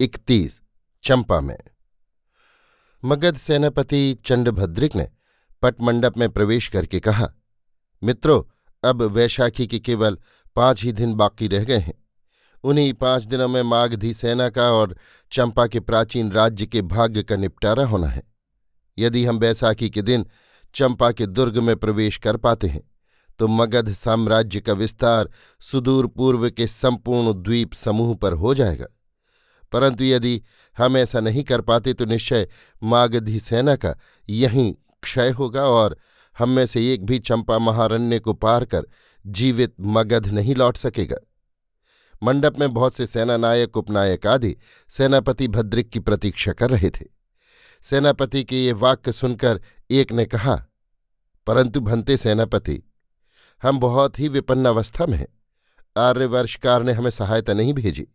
इकतीस, चंपा में। मगध सेनापति चंडभद्रिक ने पटमंडप में प्रवेश करके कहा, मित्रों, अब वैशाखी के केवल पाँच ही दिन बाकी रह गए हैं। उन्हीं पाँच दिनों में मागधी सेना का और चंपा के प्राचीन राज्य के भाग्य का निपटारा होना है। यदि हम बैसाखी के दिन चंपा के दुर्ग में प्रवेश कर पाते हैं तो मगध साम्राज्य का विस्तार सुदूर पूर्व के संपूर्ण द्वीप समूह पर हो जाएगा। परंतु यदि हम ऐसा नहीं कर पाते तो निश्चय मागधी सेना का यहीं क्षय होगा और हम में से एक भी चंपा महारण्य को पार कर जीवित मगध नहीं लौट सकेगा। मंडप में बहुत से सेनानायक, उपनायक आदि सेनापति भद्रिक की प्रतीक्षा कर रहे थे। सेनापति के ये वाक्य सुनकर एक ने कहा, परंतु भंते सेनापति, हम बहुत ही विपन्न अवस्था में हैं। आर्यवर्षकार ने हमें सहायता नहीं भेजी।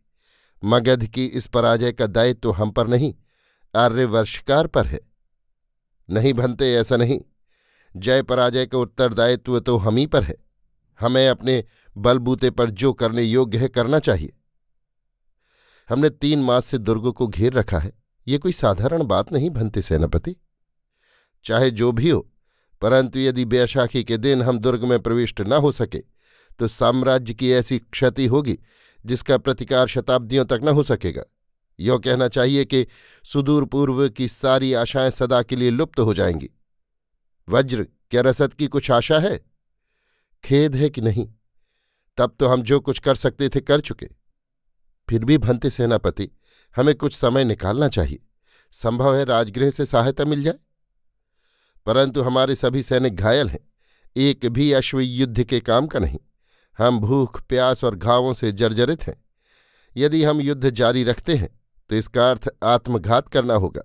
मगध की इस पराजय का दायित्व तो हम पर नहीं आर्यवर्षकार पर है। नहीं भनते ऐसा नहीं, जय पराजय का उत्तरदायित्व तो हम ही पर है। हमें अपने बलबूते पर जो करने योग्य है करना चाहिए। हमने तीन मास से दुर्ग को घेर रखा है। ये कोई साधारण बात नहीं भनते सेनापति। चाहे जो भी हो, परंतु यदि बैशाखी के दिन हम दुर्ग में प्रविष्ट न हो सके तो साम्राज्य की ऐसी क्षति होगी जिसका प्रतिकार शताब्दियों तक न हो सकेगा। यो कहना चाहिए कि सुदूर पूर्व की सारी आशाएँ सदा के लिए लुप्त हो जाएँगी। वज्र, क्या रसद की कुछ आशा है? खेद है कि नहीं। तब तो हम जो कुछ कर सकते थे कर चुके। फिर भी भंते सेनापति, हमें कुछ समय निकालना चाहिए। संभव है राजगृह से सहायता मिल जाए। परंतु हमारे सभी सैनिक घायल हैं। एक भी अश्व युद्ध के काम का नहीं। हम भूख, प्यास और घावों से जर्जरित हैं। यदि हम युद्ध जारी रखते हैं तो इसका अर्थ आत्मघात करना होगा।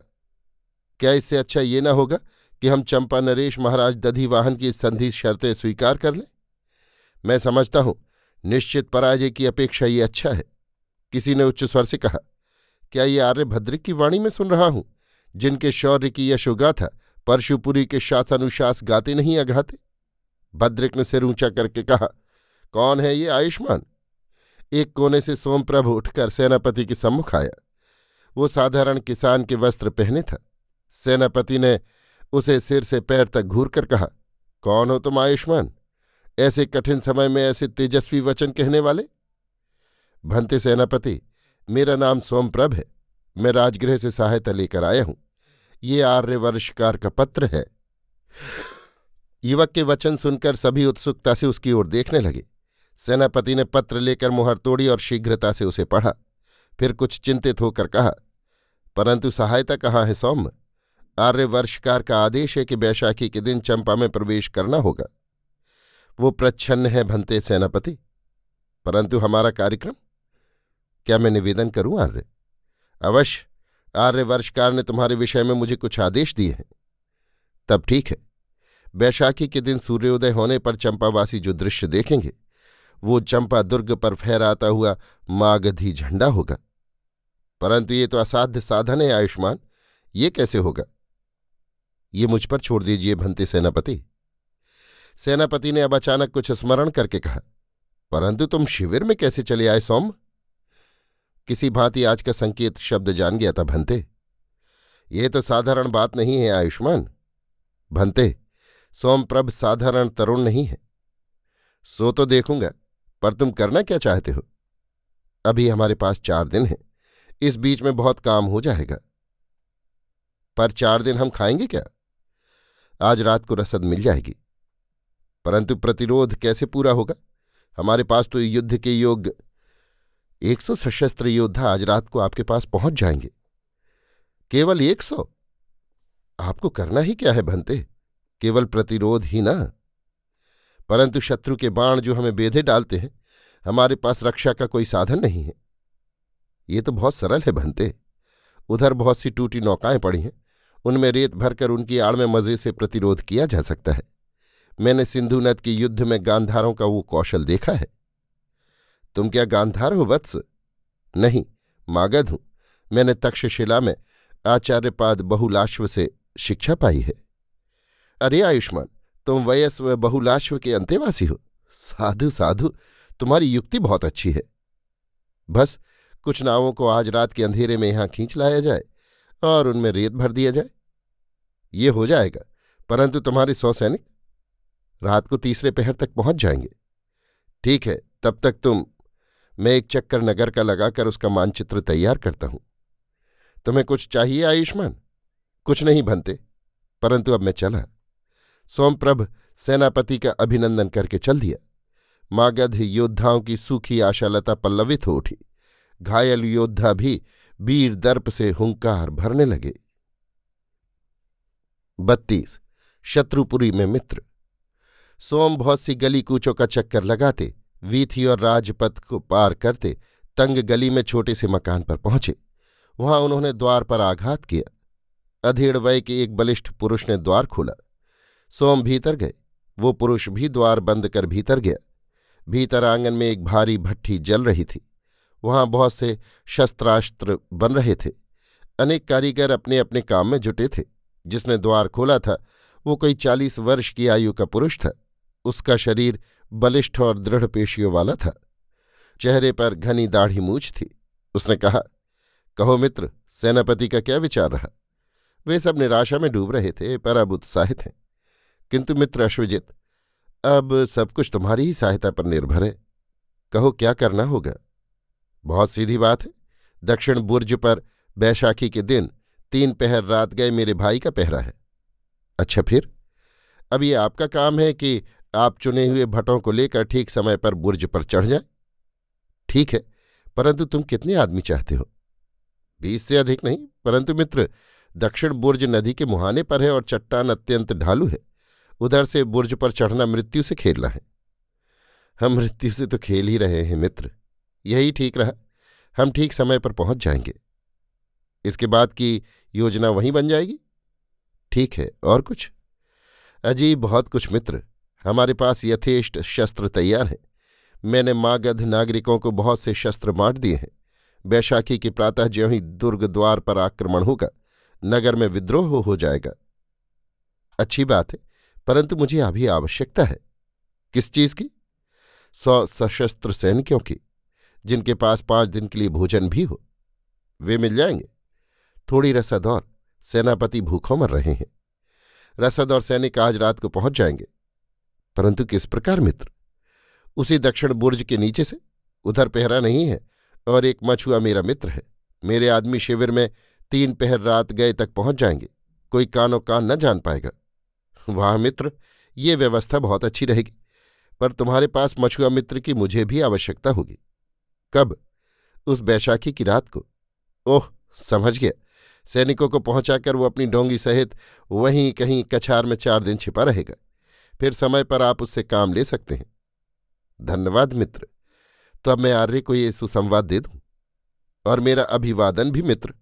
क्या इससे अच्छा ये ना होगा कि हम चंपा नरेश महाराज दधिवाहन की संधि शर्तें स्वीकार कर लें? मैं समझता हूँ, निश्चित पराजय की अपेक्षा ये अच्छा है। किसी ने उच्च स्वर से कहा, क्या ये आर्यभद्रिक की वाणी में सुन रहा हूँ? जिनके शौर्य की यशोगाथा परशुपुरी के शासानुशास गाते नहीं अघाते भद्रिक ने सिर ऊँचा करके कहा कौन है ये आयुष्मान? एक कोने से सोमप्रभ उठकर सेनापति के सम्मुख आया। वो साधारण किसान के वस्त्र पहने था। सेनापति ने उसे सिर से पैर तक घूर कर कहा, कौन हो तुम आयुष्मान? ऐसे कठिन समय में ऐसे तेजस्वी वचन कहने वाले? भंते सेनापति, मेरा नाम सोमप्रभ है। मैं राजगृह से सहायता लेकर आया हूँ। ये आर्य वर्षकार का पत्र है। युवक के वचन सुनकर सभी उत्सुकता से उसकी ओर देखने लगे। सेनापति ने पत्र लेकर मुहर तोड़ी और शीघ्रता से उसे पढ़ा। फिर कुछ चिंतित होकर कहा, परंतु सहायता कहाँ है सौम्य? आर्य वर्षकार का आदेश है कि बैशाखी के दिन चंपा में प्रवेश करना होगा। वो प्रच्छन्न है भंते सेनापति। परंतु हमारा कार्यक्रम? क्या मैं निवेदन करूँ आर्य? अवश्य। आर्य वर्षकार ने तुम्हारे विषय में मुझे कुछ आदेश दिए हैं। तब ठीक है। बैशाखी के दिन सूर्योदय होने पर चंपावासी जो दृश्य देखेंगे वो चंपा दुर्ग पर फहराता हुआ मागधी झंडा होगा। परंतु ये तो असाध्य साधन है, आयुष्मान। ये कैसे होगा? ये मुझ पर छोड़ दीजिए, भंते सेनापति। सेनापति ने अब अचानक कुछ स्मरण करके कहा, परंतु तुम शिविर में कैसे चले आए सौम किसी भांति आज का संकेत शब्द जान गया था भंते। ये तो साधारण बात नहीं है, आयुष्मान। भंते सोमप्रभ साधारण तरुण नहीं है। सो तो देखूँगा। पर तुम करना क्या चाहते हो? अभी हमारे पास चार दिन हैं। इस बीच में बहुत काम हो जाएगा। पर चार दिन हम खाएँगे क्या? आज रात को रसद मिल जाएगी। परंतु प्रतिरोध कैसे पूरा होगा? हमारे पास तो युद्ध के योग एक सौ सशस्त्र योद्धा आज रात को आपके पास पहुँच जाएँगे। केवल एक सौ? आपको करना ही क्या है, भंते? केवल प्रतिरोध ही ना। परंतु शत्रु के बाण जो हमें बेधे डालते हैं, हमारे पास रक्षा का कोई साधन नहीं है। ये तो बहुत सरल है भंते। उधर बहुत सी टूटी नौकाएँ पड़ी हैं। उनमें रेत भरकर उनकी आड़ में मज़े से प्रतिरोध किया जा सकता है। मैंने सिंधु नद के युद्ध में गांधारों का वो कौशल देखा है। तुम क्या गांधार हो, वत्स? नहीं, मागध हूँ। मैंने तक्षशिला में आचार्यपाद बहुलाश्व से शिक्षा पाई है। अरे आयुष्मान तुम वयस्व बहुलाश्व के अंतेवासी हो। साधु साधु, तुम्हारी युक्ति बहुत अच्छी है। बस, कुछ नावों को आज रात के अंधेरे में यहाँ खींच लाया जाए और उनमें रेत भर दिया जाए। ये हो जाएगा, परंतु तुम्हारे सौ सैनिक रात को तीसरे पहर तक पहुँच जाएँगे। ठीक है, तब तक तुम, मैं एक चक्कर नगर का लगाकर उसका मानचित्र तैयार करता हूँ। तुम्हें कुछ चाहिए आयुष्मान? कुछ नहीं बनते, परंतु अब मैं चला। सोमप्रभ सेनापति का अभिनंदन करके चल दिया। मागध योद्धाओं की सूखी आशालता पल्लवित हो उठी। घायल योद्धा भी वीर दर्प से हुंकार भरने लगे। बत्तीस, शत्रुपुरी में मित्र। सोम बहुत सी गली कूचों का चक्कर लगाते, वीथी और राजपथ को पार करते, तंग गली में छोटे से मकान पर पहुँचे। वहाँ उन्होंने द्वार पर आघात किया। अधेड़ वय के एक बलिष्ठ पुरुष ने द्वार खोला। सोम भीतर गए। वो पुरुष भी द्वार बंद कर भीतर गया। भीतर आँगन में एक भारी भट्ठी जल रही थी। वहाँ बहुत से शस्त्रास्त्र बन रहे थे। अनेक कारीगर अपने अपने काम में जुटे थे। जिसने द्वार खोला था, वो कोई चालीस वर्ष की आयु का पुरुष था। उसका शरीर बलिष्ठ और दृढ़ पेशियों वाला था। चेहरे पर घनी दाढ़ी मूछ थी। उसने कहा, कहो मित्र, सेनापति का क्या विचार रहा? वे सब निराशा में डूब रहे थे, पर अब उत्साहित हैं। किंतु मित्र अश्वजित, अब सब कुछ तुम्हारी ही सहायता पर निर्भर है। कहो, क्या करना होगा? बहुत सीधी बात है। दक्षिण बुर्ज पर बैशाखी के दिन तीन पहर रात गए मेरे भाई का पहरा है। अच्छा फिर? अब ये आपका काम है कि आप चुने हुए भटों को लेकर ठीक समय पर बुर्ज पर चढ़ जाए। ठीक है, परंतु तुम कितने आदमी चाहते हो? बीस से अधिक नहीं, परंतु मित्र, दक्षिण बुर्ज नदी के मुहाने पर है और चट्टान अत्यंत ढालू है। उधर से बुर्ज पर चढ़ना मृत्यु से खेलना है। हम मृत्यु से तो खेल ही रहे हैं मित्र। यही ठीक रहा। हम ठीक समय पर पहुँच जाएँगे। इसके बाद की योजना वहीं बन जाएगी। ठीक है, और कुछ? अजीब बहुत कुछ मित्र। हमारे पास यथेष्ट शस्त्र तैयार हैं। मैंने मागध नागरिकों को बहुत से शस्त्र बांट दिए हैं। बैशाखी की प्रातः ज्यों ही दुर्ग द्वार पर आक्रमण होगा, नगर में विद्रोह हो जाएगा। अच्छी बात है। परंतु मुझे अभी आवश्यकता है। किस चीज़ की? सौ सशस्त्र सैनिकों की, जिनके पास पाँच दिन के लिए भोजन भी हो। वे मिल जाएँगे। थोड़ी रसद और सेनापति भूखों मर रहे हैं। रसद और सैनिक आज रात को पहुँच जाएँगे। परंतु किस प्रकार, मित्र? उसी दक्षिण बुर्ज के नीचे से? उधर पहरा नहीं है, और एक मछुआ मेरा मित्र है। मेरे आदमी शिविर में तीन पहर रात गए तक पहुँच जाएँगे। कोई कानो कान न जान पाएगा। वाह मित्र, ये व्यवस्था बहुत अच्छी रहेगी, पर तुम्हारे पास मछुआ मित्र की मुझे भी आवश्यकता होगी। कब? उस बैशाखी की रात को। ओह, समझ गया। सैनिकों को पहुंचाकर वो अपनी डोंगी सहित वहीं कहीं कछार में चार दिन छिपा रहेगा। फिर समय पर आप उससे काम ले सकते हैं। धन्यवाद मित्र। तो अब मैं आर्य को ये सुसंवाद दे दूँ। और मेरा अभिवादन भी मित्र।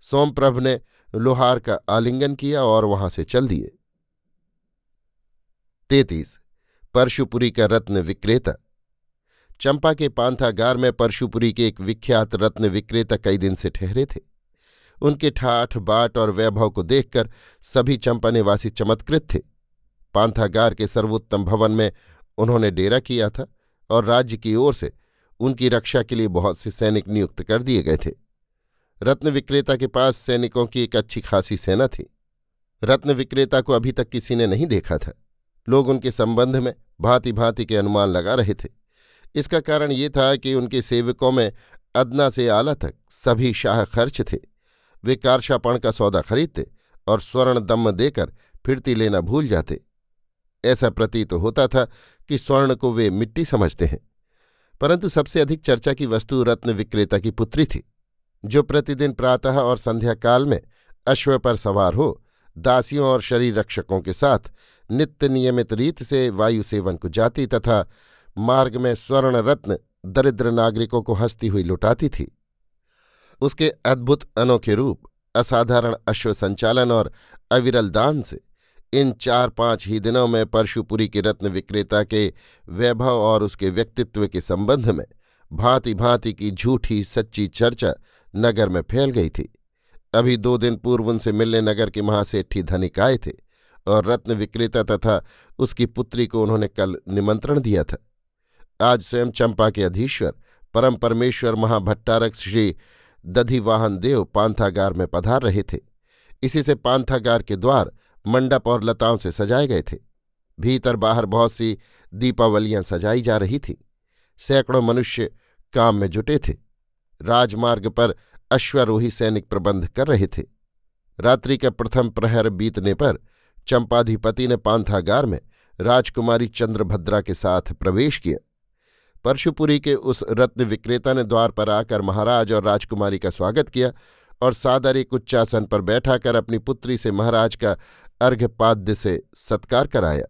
सोमप्रभ ने लोहार का आलिंगन किया और वहाँ से चल दिए। तैतीस, परशुपुरी का रत्न विक्रेता। चंपा के पांथागार में परशुपुरी के एक विख्यात रत्न विक्रेता कई दिन से ठहरे थे। उनके ठाठ, बाट और वैभव को देखकर सभी चंपा निवासी चमत्कृत थे। पांथागार के सर्वोत्तम भवन में उन्होंने डेरा किया था और राज्य की ओर से उनकी रक्षा के लिए बहुत से सैनिक नियुक्त कर दिए गए थे। रत्न विक्रेता के पास सैनिकों की एक अच्छी खासी सेना थी। रत्न विक्रेता को अभी तक किसी ने नहीं देखा था। लोग उनके संबंध में भांति भांति के अनुमान लगा रहे थे। इसका कारण ये था कि उनके सेवकों में अदना से आला तक सभी शाह खर्च थे। वे कारशापण का सौदा खरीदते और स्वर्ण दम देकर फिरती लेना भूल जाते। ऐसा प्रतीत तो होता था कि स्वर्ण को वे मिट्टी समझते हैं। परंतु सबसे अधिक चर्चा की वस्तु रत्न विक्रेता की पुत्री थी, जो प्रतिदिन प्रातः और संध्या काल में अश्व पर सवार हो दासियों और शरीर रक्षकों के साथ नित्य नियमित रीत से वायु सेवन को जाती तथा मार्ग में स्वर्ण रत्न दरिद्र नागरिकों को हंसती हुई लुटाती थी। उसके अद्भुत अनोखे रूप, असाधारण अश्व संचालन और अविरल दान से इन चार पाँच ही दिनों में परशुपुरी के रत्न विक्रेता के वैभव और उसके व्यक्तित्व के संबंध में भांति भांति की झूठी सच्ची चर्चा नगर में फैल गई थी। अभी दो दिन पूर्व उनसे मिलने नगर के महासेठी धनिक आए थे। और रत्न विक्रेता तथा उसकी पुत्री को उन्होंने कल निमंत्रण दिया था। आज स्वयं चंपा के अधीश्वर, परम परमेश्वर महाभट्टारक श्री दधिवाहन देव पांथागार में पधार रहे थे। इसी से पांथागार के द्वार, मंडप और लताओं से सजाए गए थे। भीतर बाहर बहुत सी दीपावलियाँ सजाई जा रही थीं। सैकड़ों मनुष्य काम में जुटे थे। राजमार्ग पर अश्वारोही सैनिक प्रबंध कर रहे थे। रात्रि का प्रथम प्रहर बीतने पर चंपाधिपति ने पांथागार में राजकुमारी चंद्रभद्रा के साथ प्रवेश किया। परशुपुरी के उस रत्न विक्रेता ने द्वार पर आकर महाराज और राजकुमारी का स्वागत किया और सादर एक उच्चासन पर बैठाकर अपनी पुत्री से महाराज का अर्घ्यपाद्य से सत्कार कराया।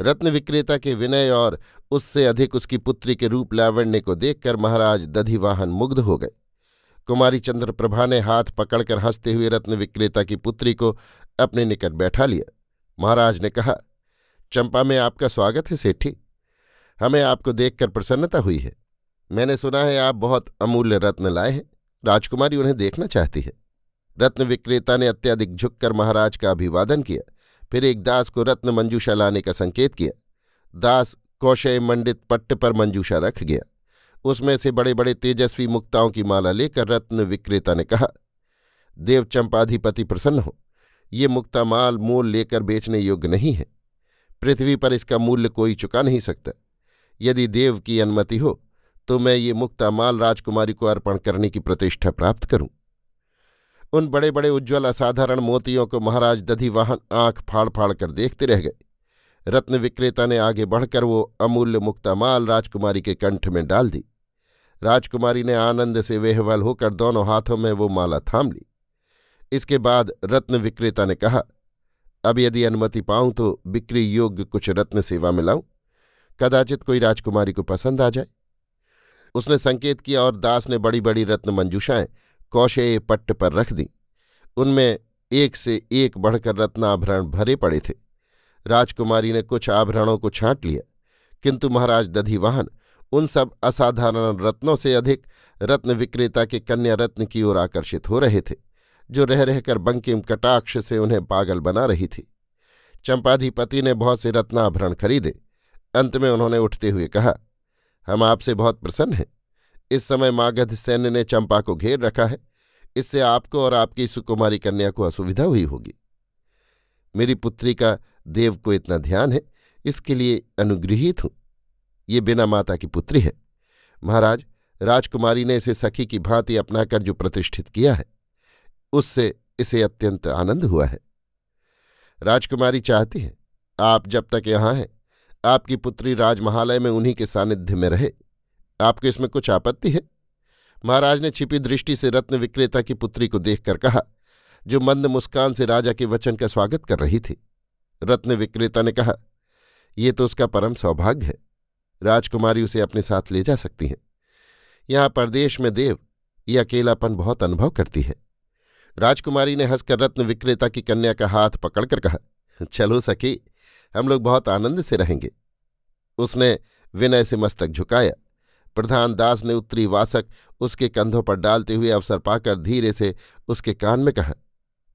रत्न विक्रेता के विनय और उससे अधिक उसकी पुत्री के रूप लावण्य को देखकर महाराज दधिवाहन मुग्ध हो गए। कुमारी चंद्रप्रभा ने हाथ पकड़कर हँसते हुए रत्न विक्रेता की पुत्री को अपने निकट बैठा लिया। महाराज ने कहा, चंपा, में आपका स्वागत है, सेठी। हमें आपको देखकर प्रसन्नता हुई है। मैंने सुना है आप बहुत अमूल्य रत्न लाए हैं। राजकुमारी उन्हें देखना चाहती है रत्न विक्रेता ने अत्यधिक झुककर महाराज का अभिवादन किया। फिर एक दास को रत्न मंजूषा लाने का संकेत किया। दास कौशय मंडित पट्ट पर मंजूषा रख गया। उसमें से बड़े बड़े तेजस्वी मुक्ताओं की माला लेकर रत्न विक्रेता ने कहा, देव चंपाधिपति प्रसन्न हो, ये मुक्ता माल मोल लेकर बेचने योग्य नहीं है। पृथ्वी पर इसका मूल्य कोई चुका नहीं सकता। यदि देव की अनुमति हो तो मैं ये मुक्ता माल राजकुमारी को अर्पण करने की प्रतिष्ठा प्राप्त करूँ। उन बड़े बड़े उज्ज्वल असाधारण मोतियों को महाराज दधिवाहन आँख फाड़ फाड़ कर देखते रह गए। रत्न विक्रेता ने आगे बढ़कर वो अमूल्य मुक्ता माल राजकुमारी के कंठ में डाल दी। राजकुमारी ने आनंद से वेहवल होकर दोनों हाथों में वो माला थाम ली। इसके बाद रत्न विक्रेता ने कहा, अब यदि अनुमति पाऊँ तो बिक्री योग्य कुछ रत्न सेवा में लाऊं। कदाचित कोई राजकुमारी को पसंद आ जाए। उसने संकेत किया और दास ने बड़ी बड़ी रत्न मंजूषाएँ कौशेय पट्ट पर रख दी। उनमें एक से एक बढ़कर रत्नाभरण भरे पड़े थे। राजकुमारी ने कुछ आभरणों को छांट लिया, किंतु महाराज दधिवाहन उन सब असाधारण रत्नों से अधिक रत्न विक्रेता के कन्या रत्न की ओर आकर्षित हो रहे थे, जो रह रहकर बंकिम कटाक्ष से उन्हें पागल बना रही थी। चंपाधिपति ने बहुत से रत्नाभरण खरीदे। अंत में उन्होंने उठते हुए कहा, हम आपसे बहुत प्रसन्न हैं। इस समय मागध सैन्य ने चंपा को घेर रखा है। इससे आपको और आपकी सुकुमारी कन्या को असुविधा हुई होगी। मेरी पुत्री का देव को इतना ध्यान है, इसके लिए अनुग्रहित हूँ। ये बिना माता की पुत्री है। महाराज, राजकुमारी ने इसे सखी की भांति अपनाकर जो प्रतिष्ठित किया है, उससे इसे अत्यंत आनंद हुआ है। राजकुमारी चाहती है, आप जब तक यहाँ हैं, आपकी पुत्री राजमहालय में उन्हीं के सानिध्य में रहे, आपको इसमें कुछ आपत्ति है? महाराज ने छिपी दृष्टि से रत्न विक्रेता की पुत्री को देखकर कहा, जो मंद मुस्कान से राजा के वचन का स्वागत कर रही थी। रत्न विक्रेता ने कहा, ये तो उसका परम सौभाग्य है। राजकुमारी उसे अपने साथ ले जा सकती हैं। यहाँ परदेश में देव, ये अकेलापन बहुत अनुभव करती है। राजकुमारी ने हंसकर रत्न विक्रेता की कन्या का हाथ पकड़कर कहा, चलो सखी, हम लोग बहुत आनंद से रहेंगे। उसने विनय से मस्तक झुकाया। प्रधान दास ने उत्तरी वासक उसके कंधों पर डालते हुए अवसर पाकर धीरे से उसके कान में कहा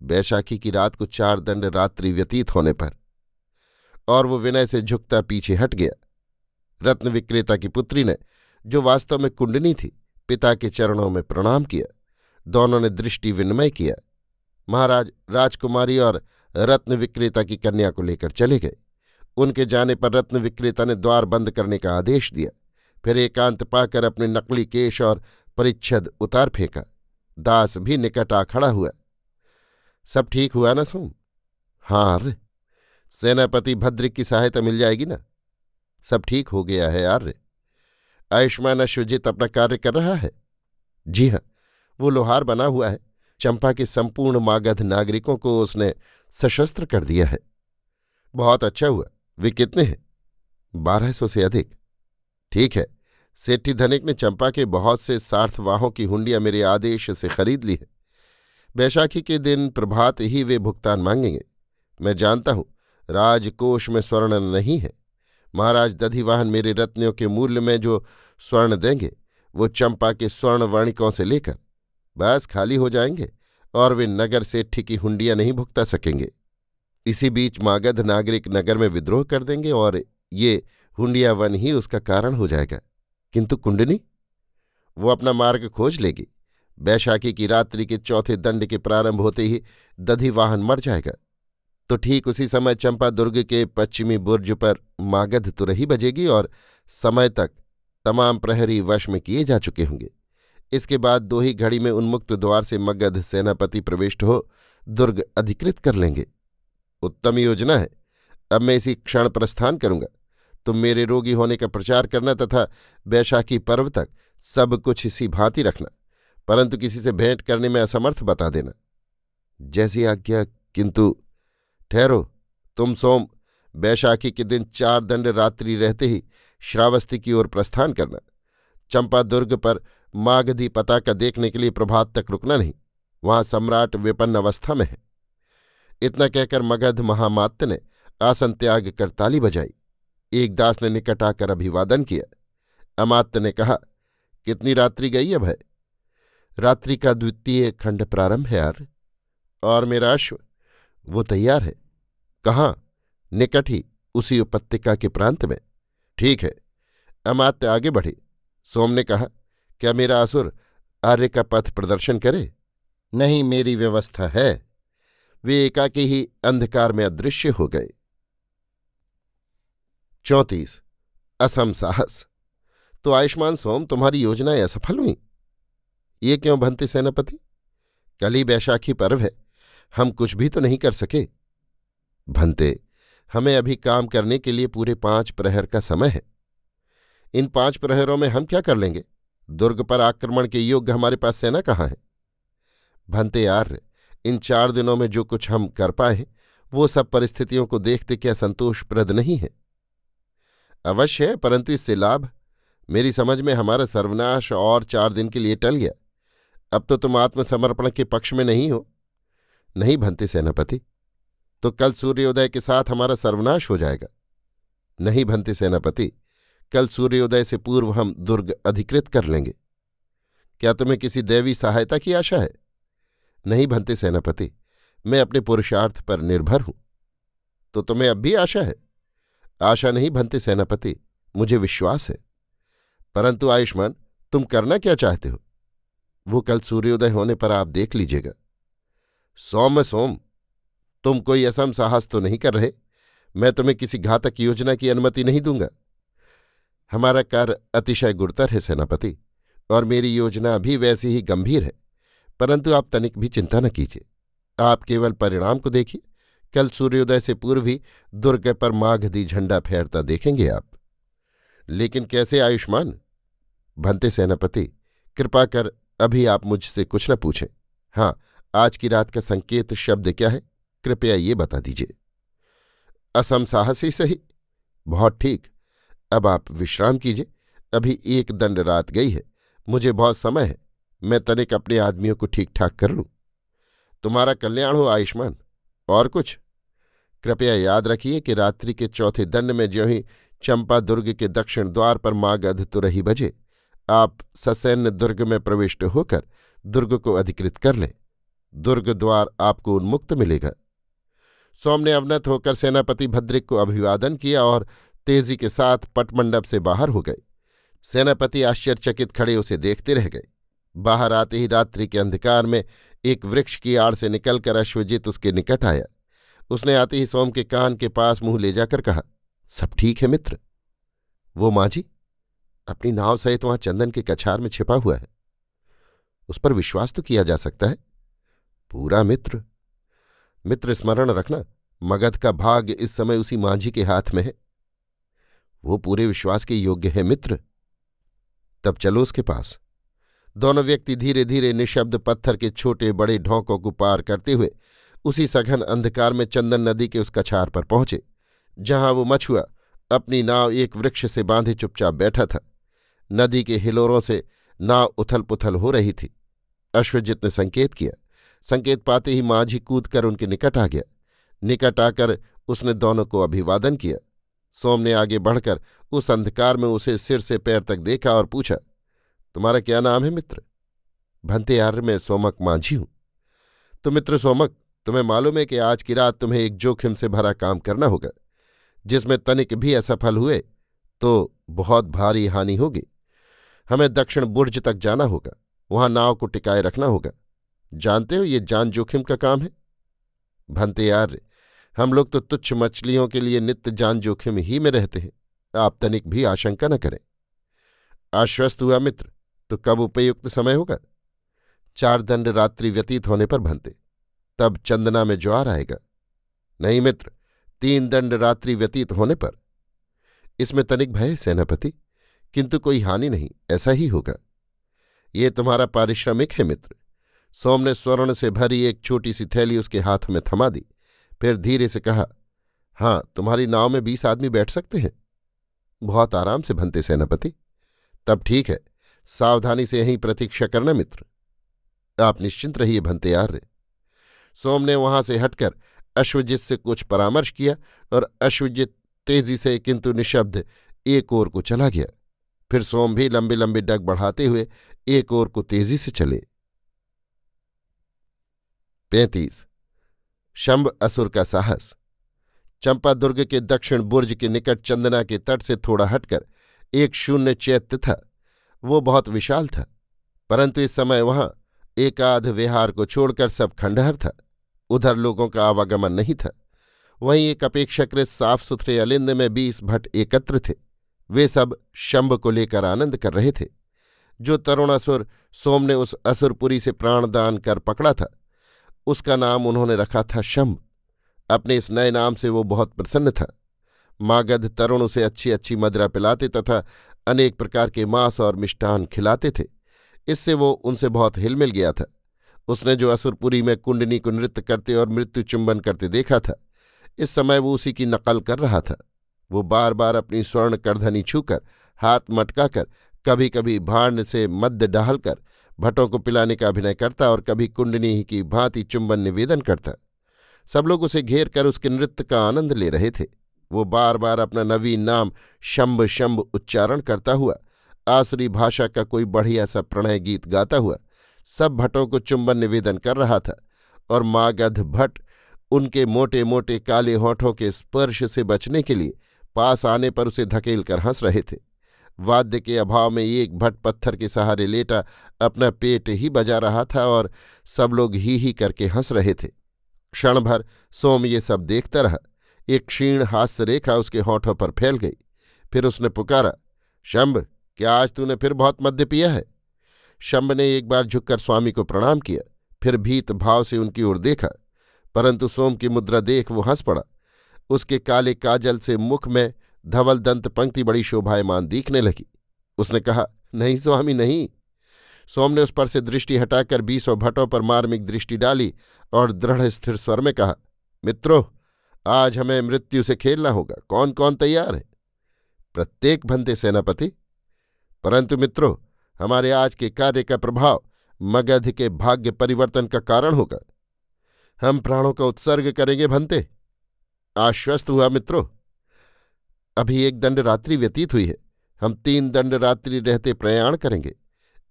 बैशाखी की रात को चार दंड रात्रि व्यतीत होने पर। और वो विनय से झुकता पीछे हट गया। रत्न विक्रेता की पुत्री ने, जो वास्तव में कुंडनी थी, पिता के चरणों में प्रणाम किया। दोनों ने दृष्टि विनिमय किया। महाराज राजकुमारी और रत्न विक्रेता की कन्या को लेकर चले गए। उनके जाने पर रत्न विक्रेता ने द्वार बंद करने का आदेश दिया। फिर एकांत पाकर अपने नकली केश और परिच्छद उतार फेंका। दास भी निकट आ खड़ा हुआ। सब ठीक हुआ ना सोम? हाँ अरे सेनापति भद्रिक की सहायता मिल जाएगी ना? सब ठीक हो गया है, आर्य। आयुष्मान अश्वजित अपना कार्य कर रहा है? जी हाँ वो लोहार बना हुआ है। चंपा के संपूर्ण मागध नागरिकों को उसने सशस्त्र कर दिया है। बहुत अच्छा हुआ। वे कितने हैं? बारह सौ से अधिक। ठीक है, सेठी धनिक ने चंपा के बहुत से सार्थवाहों की हुंडियाँ मेरे आदेश से खरीद ली है। बैशाखी के दिन प्रभात ही वे भुगतान मांगेंगे। मैं जानता हूँ, राजकोष में स्वर्ण नहीं है। महाराज दधिवाहन मेरे रत्नों के मूल्य में जो स्वर्ण देंगे, वो चंपा के स्वर्ण वर्णिकों से लेकर बस खाली हो जाएँगे और वे नगर सेठी की हुंडियाँ नहीं भुगता सकेंगे। इसी बीच मागध नागरिक नगर में विद्रोह कर देंगे और ये हुंडिया वन ही उसका कारण हो जाएगा। किंतु कुंडनी, वो अपना मार्ग खोज लेगी। बैशाखी की रात्रि के चौथे दंड के प्रारंभ होते ही दधिवाहन मर जाएगा। तो ठीक उसी समय चंपा दुर्ग के पश्चिमी बुर्ज पर मागध तुरही बजेगी और समय तक तमाम प्रहरी वश में किए जा चुके होंगे। इसके बाद दो ही घड़ी में उन्मुक्त द्वार से मगध सेनापति प्रविष्ट हो दुर्ग अधिकृत कर लेंगे। उत्तम योजना है। अब मैं इसी क्षण प्रस्थान करूँगा। तुम मेरे रोगी होने का प्रचार करना तथा बैशाखी पर्व तक सब कुछ इसी भांति रखना, परंतु किसी से भेंट करने में असमर्थ बता देना। जैसी आज्ञा, किंतु ठहरो। तुम सोम बैशाखी के दिन चार दंड रात्रि रहते ही श्रावस्ती की ओर प्रस्थान करना। चंपा दुर्ग पर मागधी पताका देखने के लिए प्रभात तक रुकना नहीं, वहाँ सम्राट विपन्न अवस्था में है। इतना कहकर मगध महामात्य ने आसन त्याग कर ताली बजाई। एक दास ने निकट आकर अभिवादन किया। अमात्य ने कहा, कितनी रात्रि गई है भय रात्रि का द्वितीय खंड प्रारंभ है यार। और मेरा अश्व वो तैयार है। कहाँ? निकट ही, उसी उपत्यका के प्रांत में। ठीक है, अमात्य आगे बढ़े। सोम ने कहा, क्या मेरा असुर आर्य का पथ प्रदर्शन करे? नहीं, मेरी व्यवस्था है। वे एकाकी ही अंधकार में अदृश्य हो गए। चौंतीस, असम साहस। तो आयुष्मान सोम, तुम्हारी योजनाएँ असफल हुई? ये क्यों भंते सेनापति? कल ही बैशाखी पर्व है। हम कुछ भी तो नहीं कर सके। भंते, हमें अभी काम करने के लिए पूरे पाँच प्रहर का समय है। इन पाँच प्रहरों में हम क्या कर लेंगे? दुर्ग पर आक्रमण के योग्य हमारे पास सेना कहाँ है? भंते आर्य, इन चार दिनों में जो कुछ हम कर पाए, वो सब परिस्थितियों को देखते क्या संतोषप्रद नहीं है? अवश्य है परंतु इससे लाभ? मेरी समझ में हमारा सर्वनाश और चार दिन के लिए टल गया। अब तो तुम आत्मसमर्पण के पक्ष में नहीं हो। नहीं भंते सेनापति तो कल सूर्योदय के साथ हमारा सर्वनाश हो जाएगा। नहीं भंते सेनापति, कल सूर्योदय से पूर्व हम दुर्ग अधिकृत कर लेंगे। क्या तुम्हें किसी देवी सहायता की आशा है? नहीं भंते सेनापति, मैं अपने पुरुषार्थ पर निर्भर हूँ। तो तुम्हें अब भी आशा है? आशा नहीं भंते सेनापति, मुझे विश्वास है। परंतु आयुष्मान, तुम करना क्या चाहते हो? वो कल सूर्योदय होने पर आप देख लीजिएगा। सोम सोम, तुम कोई असम साहस तो नहीं कर रहे? मैं तुम्हें किसी घातक योजना की अनुमति नहीं दूँगा। हमारा कार्य अतिशय गुरुतर है, सेनापति, और मेरी योजना भी वैसी ही गंभीर है। परंतु आप तनिक भी चिंता न कीजिए। आप केवल परिणाम को देखिए। कल सूर्योदय से पूर्व ही दुर्ग पर माघदी झंडा फेरता देखेंगे आप। लेकिन कैसे आयुष्मान? भंते सेनापति, कृपा कर अभी आप मुझसे कुछ न पूछें। हाँ आज की रात का संकेत शब्द क्या है? कृपया ये बता दीजिए। असम साहस ही सही? बहुत ठीक। अब आप विश्राम कीजिए। अभी एक दंड रात गई है। मुझे बहुत समय है। मैं तनिक अपने आदमियों को ठीक ठाक कर लूँ। तुम्हारा कल्याण हो, आयुष्मान। और कुछ? कृपया याद रखिए कि रात्रि के चौथे दंड में ज्यों ही चंपा दुर्ग के दक्षिण द्वार पर माँ मागध तुरही बजे, आप ससैन्य दुर्ग में प्रविष्ट होकर दुर्ग को अधिकृत कर लें। दुर्ग द्वार आपको उन्मुक्त मिलेगा। सोम ने अवनत होकर सेनापति भद्रिक को अभिवादन किया और तेज़ी के साथ पटमंडप से बाहर हो गए। सेनापति आश्चर्यचकित खड़े उसे देखते रह गए। बाहर आते ही रात्रि के अंधकार में एक वृक्ष की आड़ से निकलकर अश्वजित उसके निकट आया। उसने आते ही सोम के कान के पास मुँह ले जाकर कहा, सब ठीक है मित्र? वो माझी, अपनी नाव सहित वहाँ चंदन के कछार में छिपा हुआ है। उस पर विश्वास तो किया जा सकता है? पूरा मित्र। मित्र स्मरण रखना, मगध का भाग इस समय उसी मांझी के हाथ में है। वो पूरे विश्वास के योग्य है मित्र। तब चलो उसके पास। दोनों व्यक्ति धीरे धीरे निशब्द पत्थर के छोटे बड़े ढोंकों को पार करते हुए उसी सघन अंधकार में चंदन नदी के उस कछार पर पहुँचे, जहाँ वो मछुआ अपनी नाव एक वृक्ष से बांधे चुपचाप बैठा था। नदी के हिलोरों से नाव उथल पुथल हो रही थी। अश्वजित ने संकेत किया संकेत पाते ही माझी कूद कर उनके निकट आ गया। निकट आकर उसने दोनों को अभिवादन किया। सोम ने आगे बढ़कर उस अंधकार में उसे सिर से पैर तक देखा और पूछा, तुम्हारा क्या नाम है मित्र? भंते आर्य में सोमक माझी हूँ। तो मित्र सोमक, तुम्हें मालूम है कि आज की रात तुम्हें एक जोखिम से भरा काम करना होगा। जिसमें तनिक भी असफल हुए तो बहुत भारी हानि होगी। हमें दक्षिण बुर्ज तक जाना होगा। वहाँ नाव को टिकाए रखना होगा। जानते हो ये जान जोखिम का काम है? भंते आर्य, हम लोग तो तुच्छ मछलियों के लिए नित्य जान जोखिम ही में रहते हैं। आप तनिक भी आशंका न करें। आश्वस्त हुआ मित्र तो कब उपयुक्त समय होगा? चार दंड रात्रि व्यतीत होने पर भनते तब चंदना में ज्वार आएगा। नहीं मित्र, तीन दंड रात्रि व्यतीत होने पर। इसमें तनिक भय सेनापति, किंतु कोई हानि नहीं, ऐसा ही होगा। ये तुम्हारा पारिश्रमिक है मित्र। सोम ने स्वर्ण से भरी एक छोटी सी थैली उसके हाथ में थमा दी। फिर धीरे से कहा हाँ तुम्हारी नाव में बीस आदमी बैठ सकते हैं। बहुत आराम से भनते सेनापति। तब ठीक है, सावधानी से यहीं प्रतीक्षा करना मित्र। आप निश्चिंत रहिए भनते आर्य सोम ने वहाँ से हटकर अश्वजित से कुछ परामर्श किया और अश्वजित तेज़ी से किंतु निशब्द एक ओर को चला गया। फिर सोम भी लंबे लंबे डग बढ़ाते हुए एक ओर को तेज़ी से चले। पैंतीस। शंब असुर का साहस। चंपा दुर्ग के दक्षिण बुर्ज के निकट चंदना के तट से थोड़ा हटकर एक शून्य चैत्य था। वो बहुत विशाल था, परंतु इस समय वहाँ एकाध विहार को छोड़कर सब खंडहर था। उधर लोगों का आवागमन नहीं था। वहीं एक अपेक्षाकृत साफ़ सुथरे अलिंद में बीस भट्ट एकत्र थे। वे सब शंभ को लेकर आनंद कर रहे थे। जो तरुण असुर सोम ने उस असुरपुरी से प्राणदान कर पकड़ा था उसका नाम उन्होंने रखा था शंभ अपने इस नए नाम से वो बहुत प्रसन्न था। मागध तरुण उसे अच्छी अच्छी मदरा पिलाते तथा अनेक प्रकार के मांस और मिष्टान खिलाते थे। इससे वो उनसे बहुत हिलमिल गया था। उसने जो असुरपुरी में कुंडनी को नृत्य करते और मृत्यु चुंबन करते देखा था, इस समय वो उसी की नकल कर रहा था। वो बार बार अपनी स्वर्ण करधनी छूकर, हाथ मटकाकर कभी कभी भांड से मद्य डालकर भट्टों को पिलाने का अभिनय करता और कभी कुंडनी ही की भांति चुंबन निवेदन करता। सब लोग उसे घेर कर उसके नृत्य का आनंद ले रहे थे। वो बार बार अपना नवीन नाम शंभ शंभ उच्चारण करता हुआ, आसरी भाषा का कोई बढ़िया सा प्रणय गीत गाता हुआ, सब भट्टों को चुंबन निवेदन कर रहा था और मागध भट्ट उनके मोटे मोटे काले होठों के स्पर्श से बचने के लिए पास आने पर उसे धकेल कर हंस रहे थे। वाद्य के अभाव में एक भट्ट पत्थर के सहारे लेटा, अपना पेट ही बजा रहा था और सब लोग ही ही करके हंस रहे थे। क्षण भर सोम ये सब देखता रहा। एक क्षीण हास्य रेखा उसके होठों पर फैल गई। फिर उसने पुकारा, शंभ, क्या आज तूने फिर बहुत मद्य पिया है? शंभ ने एक बार झुककर स्वामी को प्रणाम किया, फिर भीत भाव से उनकी ओर देखा। परंतु सोम की मुद्रा देख वो हंस पड़ा। उसके काले काजल से मुख में धवल दंत पंक्ति बड़ी शोभायमान दिखने लगी। उसने कहा, नहीं स्वामी, नहीं। सोम ने उस पर से दृष्टि हटाकर बीसों भट्टों पर मार्मिक दृष्टि डाली और दृढ़ स्थिर स्वर में कहा, मित्रों, आज हमें मृत्यु से खेलना होगा। कौन कौन तैयार है? प्रत्येक भंते सेनापति। परंतु मित्रों, हमारे आज के कार्य का प्रभाव मगध के भाग्य परिवर्तन का कारण होगा। हम प्राणों का उत्सर्ग करेंगे भंते। आश्वस्त हुआ मित्रों। अभी एक दंड रात्रि व्यतीत हुई है। हम तीन दंड रात्रि रहते प्रयाण करेंगे।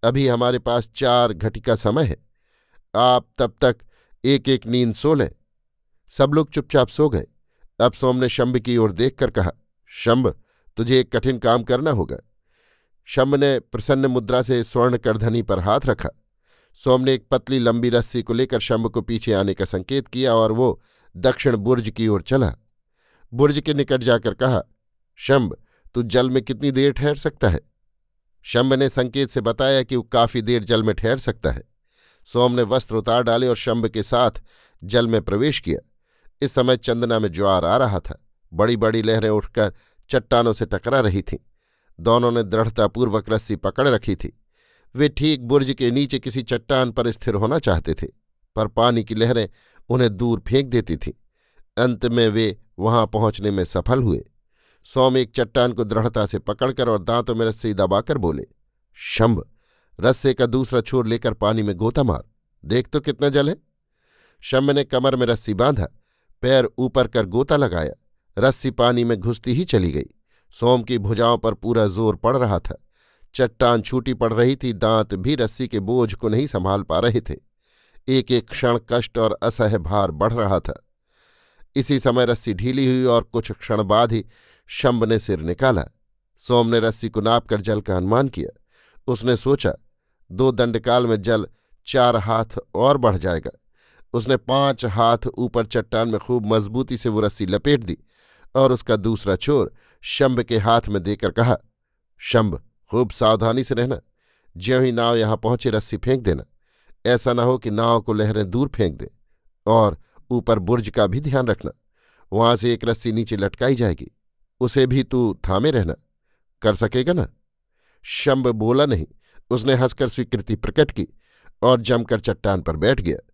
अभी हमारे पास चार घटिका समय है। आप तब तक एक एक नींद सो लें। सब लोग चुपचाप सो गए। अब सोम ने शंभ की ओर देखकर कहा, शंभ, तुझे एक कठिन काम करना होगा। शंभ ने प्रसन्न मुद्रा से स्वर्ण करधनी पर हाथ रखा। सोम ने एक पतली लंबी रस्सी को लेकर शंभ को पीछे आने का संकेत किया और वो दक्षिण बुर्ज की ओर चला। बुर्ज के निकट जाकर कहा शंभ, तू जल में कितनी देर ठहर सकता है? शंभ ने संकेत से बताया कि वो काफ़ी देर जल में ठहर सकता है। सोम ने वस्त्र उतार डाले और शंभ के साथ जल में प्रवेश किया। इस समय चंदना में ज्वार आ रहा था। बड़ी बड़ी लहरें उठकर चट्टानों से टकरा रही थीं। दोनों ने दृढ़तापूर्वक रस्सी पकड़ रखी थी। वे ठीक बुर्ज के नीचे किसी चट्टान पर स्थिर होना चाहते थे, पर पानी की लहरें उन्हें दूर फेंक देती थीं। अंत में वे वहाँ पहुँचने में सफल हुए। सौम एक चट्टान को दृढ़ता से पकड़कर और दांतों में रस्सी दबाकर बोले, शंभ, रस्से का दूसरा छोर लेकर पानी में गोता मार। देख तो कितना जल है। शंभ ने कमर में रस्सी बांधा, पैर ऊपर कर गोता लगाया। रस्सी पानी में घुसती ही चली गई। सोम की भुजाओं पर पूरा ज़ोर पड़ रहा था। चट्टान छूटी पड़ रही थी, दांत भी रस्सी के बोझ को नहीं संभाल पा रहे थे। एक एक क्षण कष्ट और असह्य भार बढ़ रहा था। इसी समय रस्सी ढीली हुई और कुछ क्षण बाद ही शंभ ने सिर निकाला। सोम ने रस्सी को नाप कर जल का अनुमान किया। उसने सोचा, दो दंडकाल में जल चार हाथ और बढ़ जाएगा। उसने पाँच हाथ ऊपर चट्टान में खूब मजबूती से वो रस्सी लपेट दी और उसका दूसरा चोर शंभ के हाथ में देकर कहा, शंभ, खूब सावधानी से रहना। ज्यों ही नाव यहाँ पहुँचे, रस्सी फेंक देना। ऐसा ना हो कि नाव को लहरें दूर फेंक दें और ऊपर बुर्ज का भी ध्यान रखना। वहाँ से एक रस्सी नीचे लटकाई जाएगी। उसे भी तू थामे रहना। कर सकेगा ना? शंब बोला नहीं। उसने हंसकर स्वीकृति प्रकट की और जमकर चट्टान पर बैठ गया।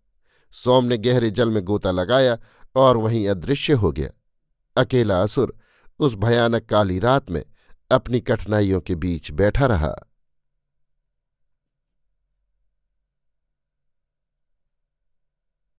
सोम ने गहरे जल में गोता लगाया और वहीं अदृश्य हो गया। अकेला असुर उस भयानक काली रात में अपनी कठिनाइयों के बीच बैठा रहा।